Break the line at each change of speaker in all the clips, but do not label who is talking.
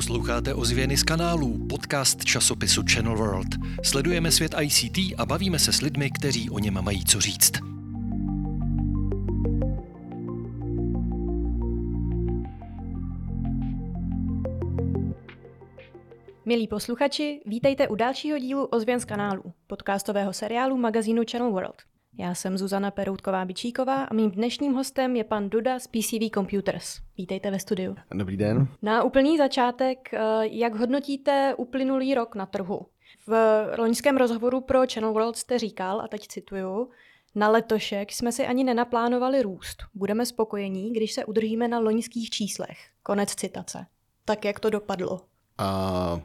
Posloucháte ozvěny z kanálů, podcast časopisu Channel World. Sledujeme svět ICT a bavíme se s lidmi, kteří o něm mají co říct.
Milí posluchači, vítejte u dalšího dílu Ozvěn z kanálu, podcastového seriálu magazínu Channel World. Já jsem Zuzana Peroutková-Bičíková a mým dnešním hostem je pan Duda z PCV Computers. Vítejte ve studiu.
Dobrý den.
Na úplný začátek, eh, jak hodnotíte uplynulý rok na trhu? V loňském rozhovoru pro Channel World jste říkal, a teď cituju, na letošek jsme si ani nenaplánovali růst. Budeme spokojení, když se udržíme na loňských číslech. Konec citace. Tak jak to dopadlo?
A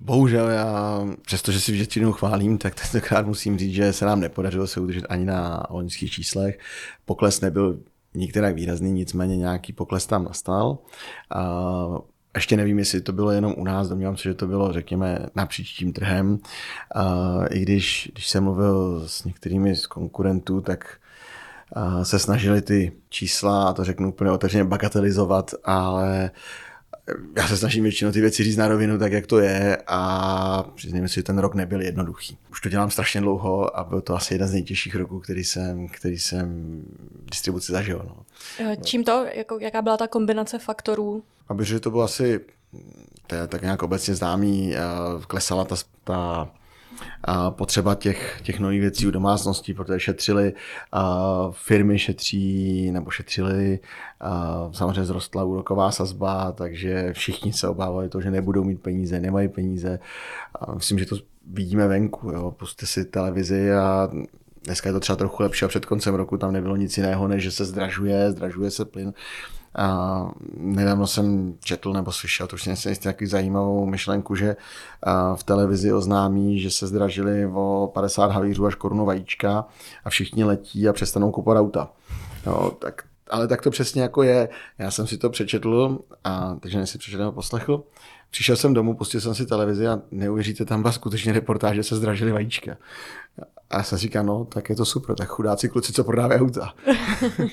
bohužel já, přestože si většinou chválím, tak tentokrát musím říct, že se nám nepodařilo se udržet ani na loňských číslech. Pokles nebyl nikterak výrazný, nicméně nějaký pokles tam nastal. A ještě nevím, jestli to bylo jenom u nás, domnívám se, že to bylo, řekněme, napříč tím trhem. A I když, když jsem mluvil s některými z konkurentů, tak se snažili ty čísla, a to řeknu úplně otevřeně, bagatelizovat, ale já se snažím většinou ty věci říct na rovinu tak, jak to je a přiznejme si, že ten rok nebyl jednoduchý. Už to dělám strašně dlouho a byl to asi jeden z nejtěžších roků, který jsem, který jsem distribuci zažil. No.
Čím to, jako, jaká byla ta kombinace faktorů?
Aby, že to bylo asi, to je tak nějak obecně známý, klesala ta, ta a potřeba těch, těch nových věcí u domácností, protože šetřili, a firmy šetří nebo šetřili, a samozřejmě zrostla úroková sazba, takže všichni se obávali to, že nebudou mít peníze, nemají peníze. A myslím, že to vidíme venku. Jo. Puste si televizi a dneska je to třeba trochu lepší a před koncem roku tam nebylo nic jiného, než že se zdražuje, zdražuje se plyn. A nedávno jsem četl nebo slyšel, to už jsem si takový zajímavou myšlenku, že v televizi oznámí, že se zdražili o 50 havířů až korunu vajíčka a všichni letí a přestanou kupovat auta. No, tak ale tak to přesně jako je. Já jsem si to přečetl, a, takže si přečetl poslechl. Přišel jsem domů, pustil jsem si televizi a neuvěříte, tam byla skutečně reportáž, že se zdražili vajíčka. A já jsem říkal, no, tak je to super, tak chudáci kluci, co prodávají auta.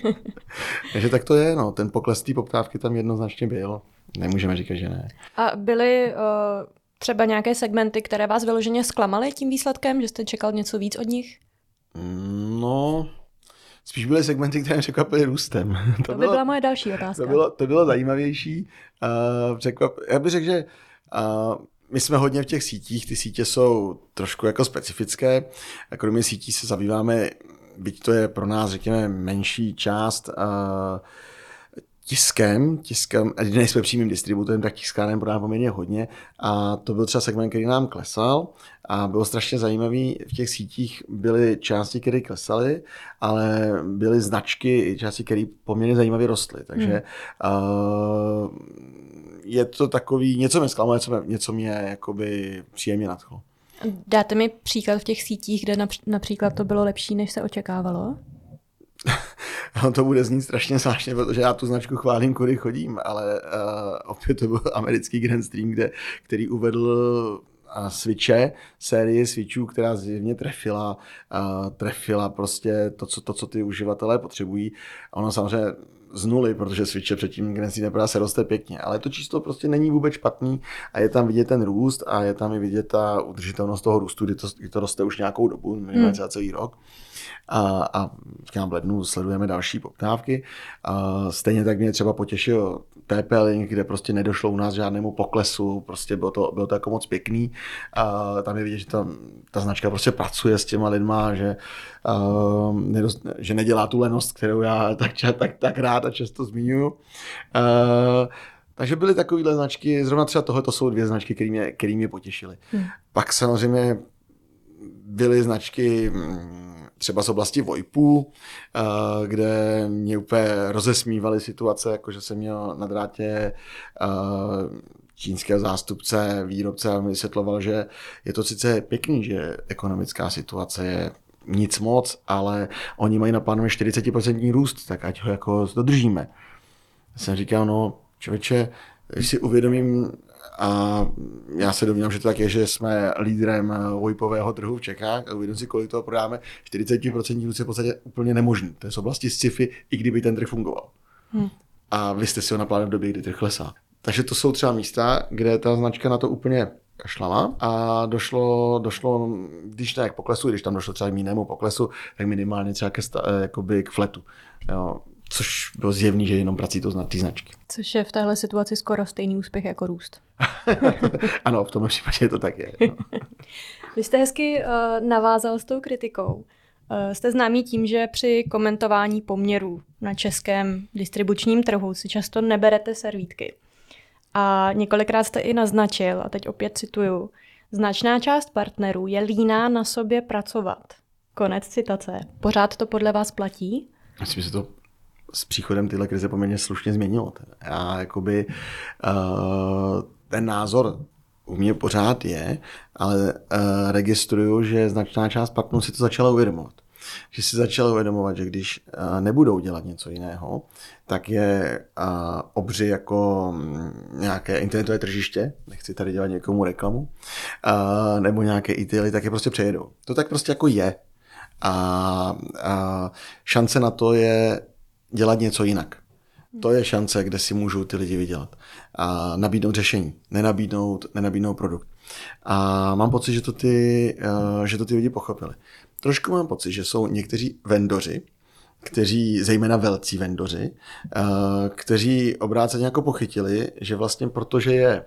Takže tak to je, no, ten pokles té poptávky tam jednoznačně byl. Nemůžeme říkat, že ne.
A byly uh, třeba nějaké segmenty, které vás vyloženě zklamaly tím výsledkem, že jste čekal něco víc od nich?
No, spíš byly segmenty, které mě překvapily růstem.
To, to by bylo, byla moje další otázka.
To bylo, to bylo zajímavější. Uh, překvap, já bych řekl, že uh, my jsme hodně v těch sítích, ty sítě jsou trošku jako specifické. Kromě sítí se zabýváme, byť to je pro nás, řekněme, menší část uh, tiskem, tiskem, a nejsme přímým distributorem, tak tiskánem prodá poměrně hodně a to byl třeba segment, který nám klesal a bylo strašně zajímavý, v těch sítích byly části, které klesaly, ale byly značky i části, které poměrně zajímavě rostly, takže hmm. uh, je to takový, něco mě zklamalo, něco, mě, něco mě jakoby příjemně nadchlo.
Dáte mi příklad v těch sítích, kde například to bylo lepší, než se očekávalo?
no to bude znít strašně zvláštně, protože já tu značku chválím, kudy chodím, ale uh, opět to byl americký Grand Stream, kde, který uvedl uh, switche, série switchů, která zjevně trefila, uh, trefila prostě to co, to, co ty uživatelé potřebují. Ono samozřejmě z nuly, protože switche předtím Grand Stream nepadá se roste pěkně, ale to číslo prostě není vůbec špatný a je tam vidět ten růst a je tam i vidět ta udržitelnost toho růstu, kdy to, kdy to roste už nějakou dobu, minimálně hmm. celý rok a, a v lednu sledujeme další poptávky. A stejně tak mě třeba potěšil TP Link, kde prostě nedošlo u nás žádnému poklesu, prostě bylo to, bylo to jako moc pěkný. A tam je vidět, že ta, ta značka prostě pracuje s těma lidma, že, uh, nedost, že nedělá tu lenost, kterou já tak, tak, tak rád a často zmiňuji. Uh, takže byly takovéhle značky, zrovna třeba tohle to jsou dvě značky, které mě, který mě potěšily. Hmm. Pak samozřejmě byly značky třeba z oblasti VoIPu, eh, kde mě úplně rozesmívaly situace, jako že jsem měl na drátě eh, čínského zástupce, výrobce a vysvětloval, že je to sice pěkný, že ekonomická situace je nic moc, ale oni mají naplánovaný 40% růst, tak ať ho jako dodržíme. Já jsem říkal, no člověče, když si uvědomím, a já se domnívám, že to tak je, že jsme lídrem VoIPového trhu v Čechách a uvědomím si, kolik toho prodáme. 40% růst je v podstatě úplně nemožný. To je z oblasti sci-fi, i kdyby ten trh fungoval. Hmm. A vy jste si ho naplánovali v době, kdy trh klesá. Takže to jsou třeba místa, kde ta značka na to úplně kašlala a došlo, došlo když tak k poklesu, když tam došlo třeba k jinému poklesu, tak minimálně třeba ke, sta, jakoby k fletu. Jo, což bylo zjevný, že jenom prací to zna, ty značky.
Což je v téhle situaci skoro stejný úspěch jako růst.
ano, v tom případě to tak je. No.
Vy jste hezky uh, navázal s tou kritikou. Uh, jste známý tím, že při komentování poměrů na českém distribučním trhu si často neberete servítky. A několikrát jste i naznačil, a teď opět cituju, značná část partnerů je líná na sobě pracovat. Konec citace. Pořád to podle vás platí?
Myslím, že to s příchodem tyhle krize poměrně slušně změnilo. Já jakoby uh, ten názor u mě pořád je, ale uh, registruju, že značná část partnerů si to začala uvědomovat. Že si začala uvědomovat, že když uh, nebudou dělat něco jiného, tak je uh, obři jako um, nějaké internetové tržiště, nechci tady dělat někomu reklamu, uh, nebo nějaké e tak je prostě přejedou. To tak prostě jako je. A, a šance na to je dělat něco jinak. To je šance, kde si můžou ty lidi vydělat. A nabídnout řešení, nenabídnout, nenabídnout produkt. A mám pocit, že to, ty, eh, že to ty lidi pochopili. Trošku mám pocit, že jsou někteří vendoři, kteří, zejména velcí vendoři, eh, kteří obráceně jako pochytili, že vlastně protože je,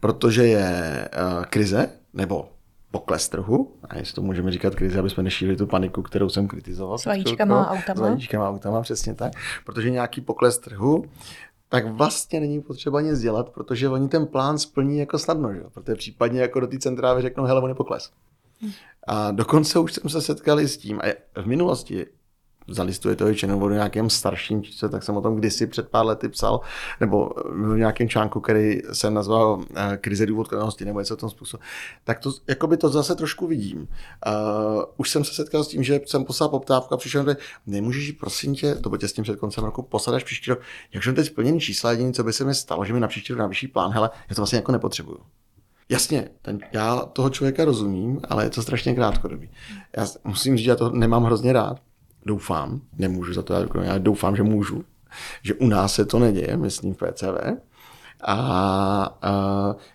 protože je eh, krize, nebo pokles trhu, a jestli to můžeme říkat krizi, aby jsme nešířili tu paniku, kterou jsem kritizoval.
S vajíčkama a autama.
S vajíčkama a autama, přesně tak. Protože nějaký pokles trhu, tak vlastně není potřeba nic dělat, protože oni ten plán splní jako snadno, že? protože případně jako do té centrávy řeknou, hele, on je pokles. Hm. A dokonce už jsem se setkali s tím, a v minulosti zalistuje to většinou v nějakém starším čísle, tak jsem o tom kdysi před pár lety psal, nebo v nějakém článku, který jsem nazval eh, krize důvodkovanosti nebo něco v tom způsobu. Tak to, jako by to zase trošku vidím. Uh, už jsem se setkal s tím, že jsem poslal poptávku a přišel že nemůžeš prosím tě, to bylo těsně před koncem roku, poslat až příští rok. Jak jsem teď splněný čísla, jediné, co by se mi stalo, že mi na příští rok na vyšší plán, hele, já to vlastně jako nepotřebuju. Jasně, ten, já toho člověka rozumím, ale je to strašně krátkodobý. Já musím říct, že já to nemám hrozně rád, doufám, nemůžu za to, já doufám, že můžu, že u nás se to neděje, myslím v PCV. A, a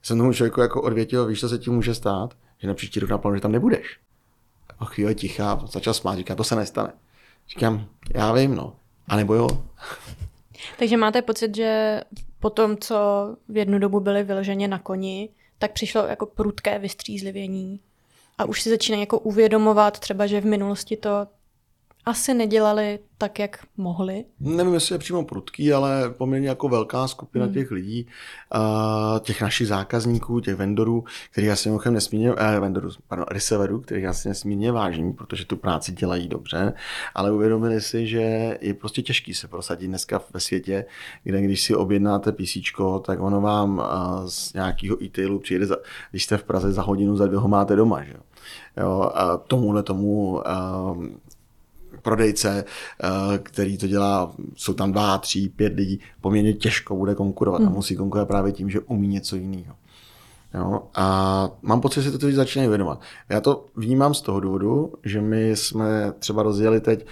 jsem tomu člověku jako odvětil, víš, co se ti může stát, že na příští rok naplánuješ, že tam nebudeš. A chvíli tichá, začal smát, říká, to se nestane. Říkám, já vím, no. A nebo jo.
Takže máte pocit, že po tom, co v jednu dobu byli vyloženě na koni, tak přišlo jako prudké vystřízlivění a už si začínají jako uvědomovat třeba, že v minulosti to asi nedělali tak, jak mohli.
Nevím, jestli je přímo prudký, ale poměrně jako velká skupina hmm. těch lidí, těch našich zákazníků, těch vendorů, kterých asi mimochodem nesmírně, eh, vendorů, pardon, resellerů, kterých asi nesmírně vážím, protože tu práci dělají dobře, ale uvědomili si, že je prostě těžký se prosadit dneska ve světě, kde když si objednáte PC, tak ono vám z nějakého e-tailu přijede, za, když jste v Praze za hodinu, za dvě ho máte doma. Že? Jo, a tomuhle tomu uh, prodejce, eh, který to dělá, jsou tam dva, tři, pět lidí, poměrně těžko bude konkurovat hmm. a musí konkurovat právě tím, že umí něco jiného. Jo? A mám pocit, že se to teď začínají věnovat. Já to vnímám z toho důvodu, že my jsme třeba rozjeli teď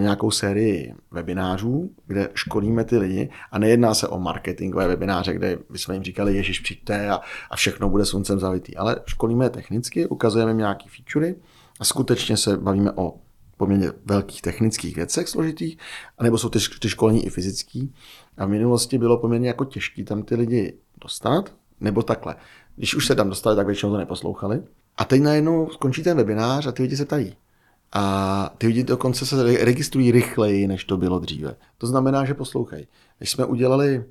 nějakou sérii webinářů, kde školíme ty lidi a nejedná se o marketingové webináře, kde jsme jim říkali, Ježíš přijďte a, a všechno bude sluncem zavitý, ale školíme je technicky, ukazujeme jim nějaké featurey a skutečně se bavíme o poměrně velkých technických věcech složitých, anebo jsou ty, ty školní i fyzický. A v minulosti bylo poměrně jako těžké tam ty lidi dostat, nebo takhle. Když už se tam dostali, tak většinou to neposlouchali. A teď najednou skončí ten webinář a ty lidi se ptají. A ty lidi dokonce se registrují rychleji, než to bylo dříve. To znamená, že poslouchají. Když jsme udělali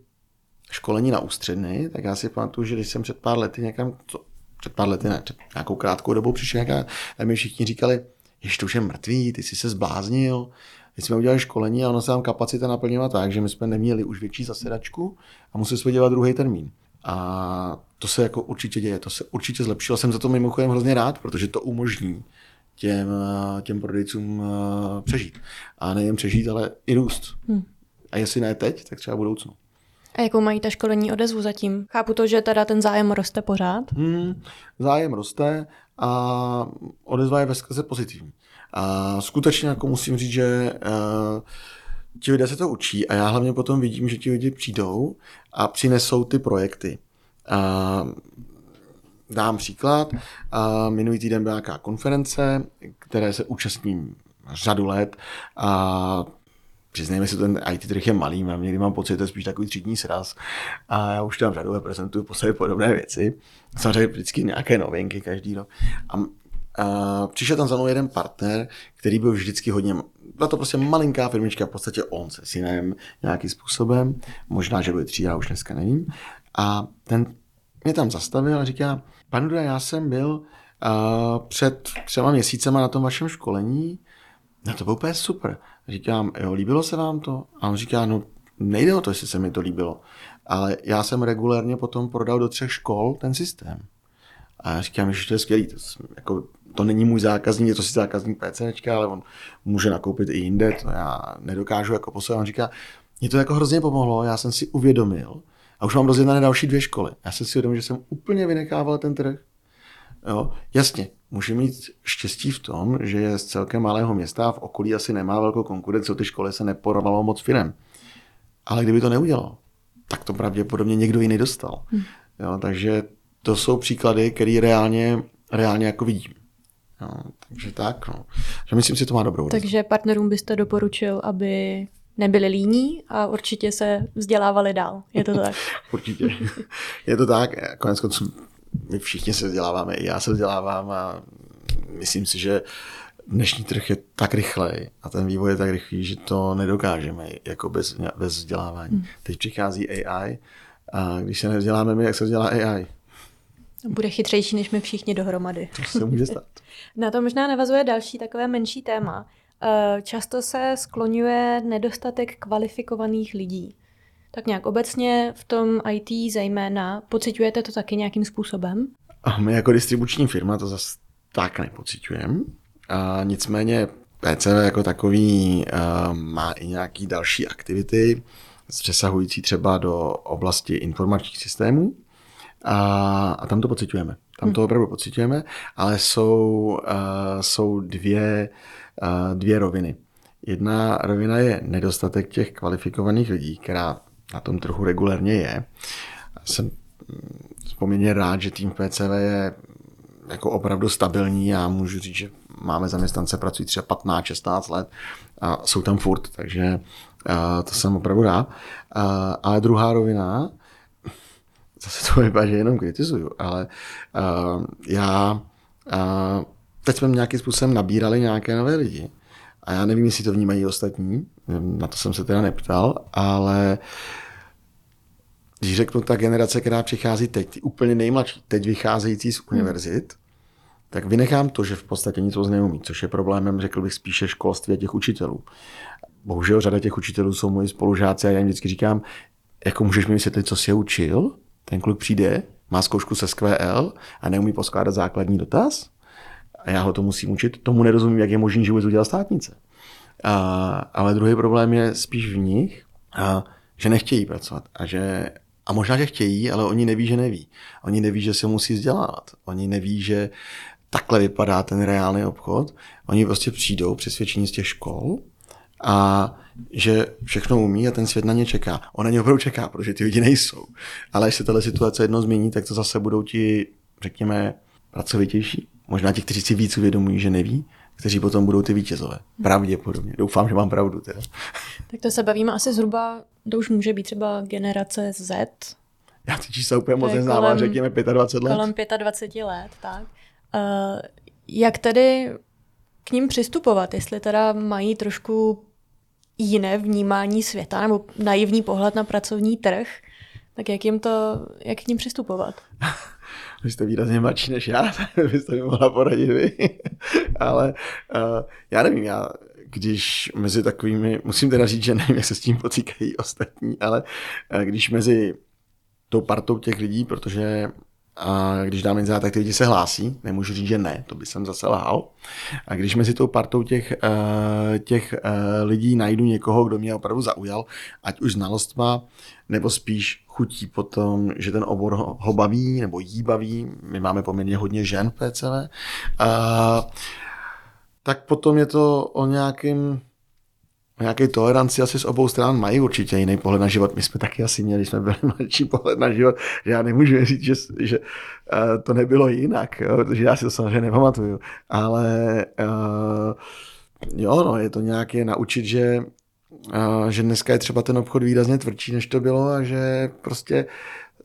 školení na ústředny, tak já si pamatuju, že když jsem před pár lety někam, co, před pár lety ne, před nějakou krátkou dobou přišel a mi všichni říkali, ještě už je mrtvý, ty jsi se zbláznil. My jsme udělali školení a ono se nám kapacita naplnila tak, že my jsme neměli už větší zasedačku a museli jsme dělat druhý termín. A to se jako určitě děje, to se určitě zlepšilo. Jsem za to mimochodem hrozně rád, protože to umožní těm, těm prodejcům eh, přežít. A nejen přežít, ale i růst. Hmm. A jestli ne teď, tak třeba v budoucnu.
A jakou mají ta školení odezvu zatím? Chápu to, že teda ten zájem roste pořád?
Hmm, zájem roste a odezva je ve skrze pozitivní. A skutečně jako musím říct, že uh, ti lidé se to učí a já hlavně potom vidím, že ti lidi přijdou a přinesou ty projekty. A dám příklad. A minulý týden byla nějaká konference, které se účastním řadu let a přiznejme si, ten IT trh je malý, mám někdy mám pocit, že to je spíš takový třídní sraz a já už tam řadu reprezentuju po sobě podobné věci. Samozřejmě vždycky nějaké novinky každý rok. A, a přišel tam za mnou jeden partner, který byl vždycky hodně, byla to prostě malinká firmička, v podstatě on se synem nějakým způsobem, možná, že byl tři, já už dneska nevím. A ten mě tam zastavil a říká, Pan Duda, já jsem byl uh, před třema měsícema na tom vašem školení, no to bylo úplně super. Říkám, jo, líbilo se vám to? A on říká, no nejde o to, jestli se mi to líbilo, ale já jsem regulérně potom prodal do třech škol ten systém. A já říkám, že to je skvělý, to, jako, to není můj zákazník, je to si zákazník PCčka, ale on může nakoupit i jinde, to já nedokážu jako posouvat. On říká, mě to jako hrozně pomohlo, já jsem si uvědomil, a už mám rozjednané další dvě školy. Já jsem si uvědomil, že jsem úplně vynechával ten trh. Jo, jasně, může mít štěstí v tom, že je z celkem malého města a v okolí asi nemá velkou konkurenci, ty školy se neporovalo moc firem. Ale kdyby to neudělal, tak to pravděpodobně někdo jiný dostal. Hmm. Jo, takže to jsou příklady, které reálně, reálně jako vidím. Jo, takže tak, no. Že myslím si, to má dobrou
Takže partnerům byste doporučil, aby nebyli líní a určitě se vzdělávali dál. Je to tak?
určitě. Je to tak. Konec konců my všichni se vzděláváme, i já se vzdělávám a myslím si, že dnešní trh je tak rychlej a ten vývoj je tak rychlý, že to nedokážeme jako bez, bez vzdělávání. Hmm. Teď přichází AI a když se nevzděláme my, jak se vzdělá AI?
Bude chytřejší než my všichni dohromady.
To se může stát.
Na to možná navazuje další takové menší téma. Eh, často se skloňuje nedostatek kvalifikovaných lidí. Tak nějak obecně v tom IT zejména, pocitujete to taky nějakým způsobem?
A my jako distribuční firma to zase tak nepocitujeme. A nicméně PCV jako takový uh, má i nějaký další aktivity, přesahující třeba do oblasti informačních systémů. A, a tam to pocitujeme. Tam to hm. opravdu pocitujeme, ale jsou, uh, jsou dvě dvě roviny. Jedna rovina je nedostatek těch kvalifikovaných lidí, která na tom trhu regulérně je. Jsem mm, poměrně rád, že tým PCV je jako opravdu stabilní a můžu říct, že máme zaměstnance, pracují třeba 15-16 let a jsou tam furt, takže to jsem opravdu rád. Ale druhá rovina, zase to vypadá, že jenom kritizuju, ale já teď jsme nějakým způsobem nabírali nějaké nové lidi. A já nevím, jestli to vnímají ostatní, na to jsem se teda neptal, ale když řeknu ta generace, která přichází teď, ty úplně nejmladší, teď vycházející z univerzit, hmm. tak vynechám to, že v podstatě nic moc neumí, což je problémem, řekl bych, spíše školství a těch učitelů. Bohužel řada těch učitelů jsou moji spolužáci a já jim vždycky říkám, jako můžeš mi vysvětlit, co jsi učil? Ten kluk přijde, má zkoušku se SQL a neumí poskládat základní dotaz? A já ho to musím učit, tomu nerozumím, jak je možný, že vůbec udělal státnice. A, ale druhý problém je spíš v nich, a, že nechtějí pracovat a že a možná, že chtějí, ale oni neví, že neví. Oni neví, že se musí vzdělávat. Oni neví, že takhle vypadá ten reálný obchod. Oni prostě přijdou přesvědčení z těch škol a že všechno umí a ten svět na ně čeká. On na ně opravdu čeká, protože ty lidi nejsou. Ale až se tahle situace jedno změní, tak to zase budou ti, řekněme, pracovitější. Možná ti, kteří si víc uvědomují, že neví, kteří potom budou ty vítězové. Pravděpodobně. Doufám, že mám pravdu. Teda.
Tak to se bavíme asi zhruba, to už může být třeba generace Z.
Já ty čísla úplně moc neznám, řekněme 25 let.
Kolem 25 let, tak. Uh, jak tedy k ním přistupovat, jestli teda mají trošku jiné vnímání světa nebo naivní pohled na pracovní trh, tak jak jim to, jak k ním přistupovat?
vy jste výrazně mladší než já, byste mi mohla poradit vy. Ale uh, já nevím, já když mezi takovými, musím teda říct, že nevím, jak se s tím potýkají ostatní, ale uh, když mezi tou partou těch lidí, protože a když dáme něco, tak ty lidi se hlásí, nemůžu říct, že ne, to by jsem zase lhal. A když mezi tou partou těch, uh, těch uh, lidí najdu někoho, kdo mě opravdu zaujal, ať už znalostma, nebo spíš chutí potom, že ten obor ho baví, nebo jí baví, my máme poměrně hodně žen v PCV, uh, tak potom je to o nějakém nějaké toleranci asi z obou stran mají určitě jiný pohled na život. My jsme taky asi měli, jsme byli mladší pohled na život, že já nemůžu říct, že, že uh, to nebylo jinak, jo, protože já si to samozřejmě nepamatuju. Ale uh, jo, no, je to nějaké naučit, že, uh, že dneska je třeba ten obchod výrazně tvrdší, než to bylo a že prostě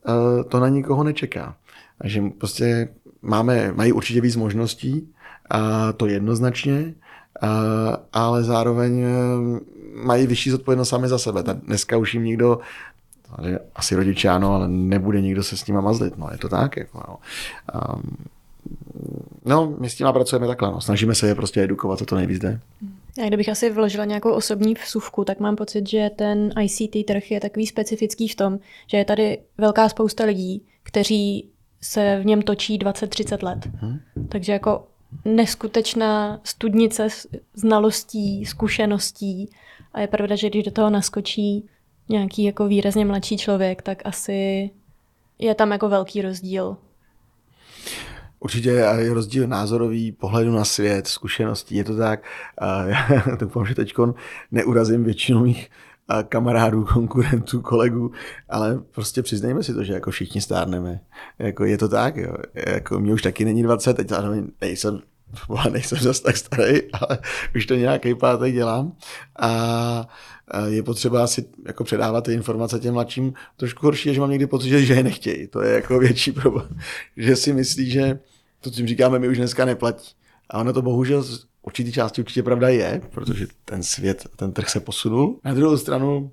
uh, to na nikoho nečeká. A že prostě máme, mají určitě víc možností, a to jednoznačně, ale zároveň e, mají vyšší zodpovědnost sami za sebe. Dneska už jim nikdo asi rodiče ano, ale nebude nikdo se s nima mazlit, no je to tak. Jako, no. Um, no, my s tím pracujeme takhle, no. snažíme se je prostě edukovat, co to nejvíc jde.
Já kdybych asi vložila nějakou osobní vsuvku, tak mám pocit, že ten ICT trh je takový specifický v tom, že je tady velká spousta lidí, kteří se v něm točí 20-30 let. Hmm. Takže jako neskutečná studnice znalostí, zkušeností a je pravda, že když do toho naskočí nějaký jako výrazně mladší člověk, tak asi je tam jako velký rozdíl.
Určitě je rozdíl názorový, pohledu na svět, zkušeností, je to tak. Já doufám, že teď neurazím většinu mých kamarádů, konkurentů, kolegů, ale prostě přiznejme si to, že jako všichni stárneme. Jako je to tak, jo. Jako mě už taky není 20, teď nejsem, boha, nejsem zase tak starý, ale už to nějaký pátý dělám. A je potřeba si jako předávat ty informace těm mladším. Trošku horší je, že mám někdy pocit, že je nechtějí. To je jako větší problém. že si myslí, že to, co jim říkáme, mi už dneska neplatí. A ono to bohužel určitý části určitě pravda je, protože ten svět, ten trh se posunul. Na druhou stranu,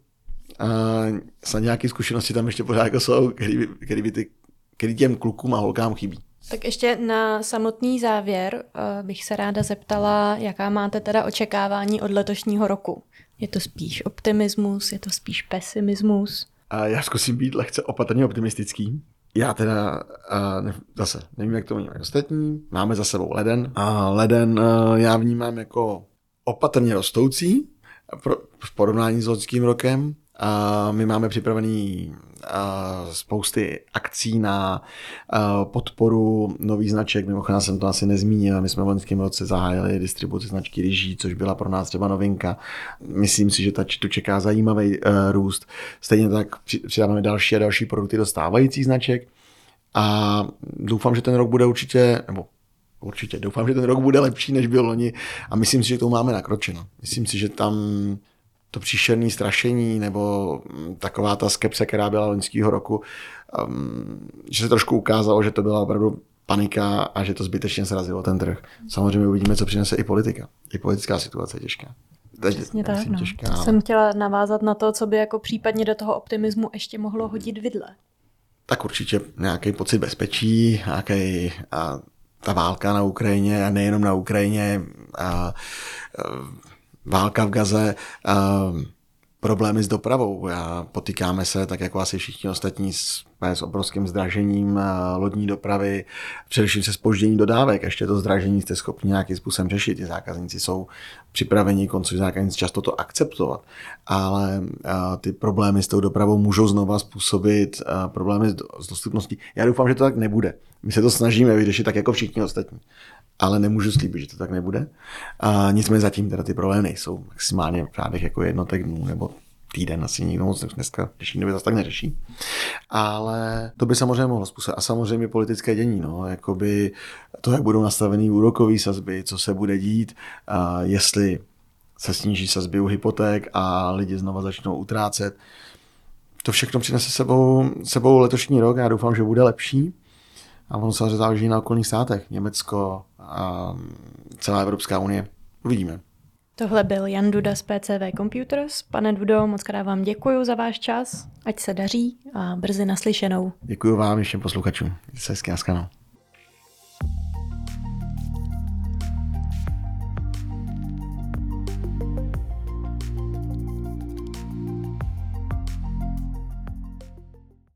snad nějaké zkušenosti tam ještě pořád jako jsou, který, by, který, by ty, který těm klukům a holkám chybí.
Tak ještě na samotný závěr uh, bych se ráda zeptala, jaká máte teda očekávání od letošního roku. Je to spíš optimismus, je to spíš pesimismus?
A já zkusím být lehce opatrně optimistický já teda uh, zase nevím, jak to vnímají ostatní. Máme za sebou leden a leden uh, já vnímám jako opatrně rostoucí pro, v porovnání s loňským rokem. A my máme připravený spousty akcí na podporu nových značek. Mimochodem jsem to asi nezmínil. My jsme v loňském roce zahájili distribuci značky Ryží, což byla pro nás třeba novinka. Myslím si, že ta, tu čeká zajímavý uh, růst. Stejně tak přidáváme další a další produkty do stávajících značek. A doufám, že ten rok bude určitě, nebo určitě, doufám, že ten rok bude lepší, než byl loni a myslím si, že to máme nakročeno. Myslím si, že tam to příšerné strašení nebo mm, taková ta skepse, která byla loňského roku, um, že se trošku ukázalo, že to byla opravdu panika a že to zbytečně srazilo ten trh. Samozřejmě uvidíme, co přinese i politika. I politická situace je těžká.
Přesně tak, no. těžká, ale... Jsem chtěla navázat na to, co by jako případně do toho optimismu ještě mohlo hodit vidle.
Tak určitě nějaký pocit bezpečí, nějaký a ta válka na Ukrajině a nejenom na Ukrajině. A, a, válka v Gaze, problémy s dopravou. Potýkáme se, tak jako asi všichni ostatní, s, s obrovským zdražením lodní dopravy, především se spoždění dodávek. Ještě to zdražení jste schopni nějakým způsobem řešit. Ty zákazníci jsou připraveni, koncoví zákazníci často to akceptovat. Ale ty problémy s tou dopravou můžou znova způsobit problémy s dostupností. Já doufám, že to tak nebude. My se to snažíme vyřešit tak jako všichni ostatní ale nemůžu slíbit, že to tak nebude. A nicméně zatím teda ty problémy nejsou maximálně řádech jako jednotek dnů nebo týden asi nikdo moc dneska dnešní době zase tak neřeší. Ale to by samozřejmě mohlo způsobit. A samozřejmě politické dění, no, jakoby to, jak budou nastavený úrokové sazby, co se bude dít, a jestli se sníží sazby u hypoték a lidi znova začnou utrácet. To všechno přinese sebou, sebou letošní rok. Já doufám, že bude lepší. A ono se záleží na okolních státech. Německo, a celá Evropská unie. Uvidíme.
Tohle byl Jan Duda z PCV Computers. Pane Dudo, moc krát vám děkuji za váš čas, ať se daří a brzy naslyšenou.
Děkuji vám, všem posluchačům. Se hezky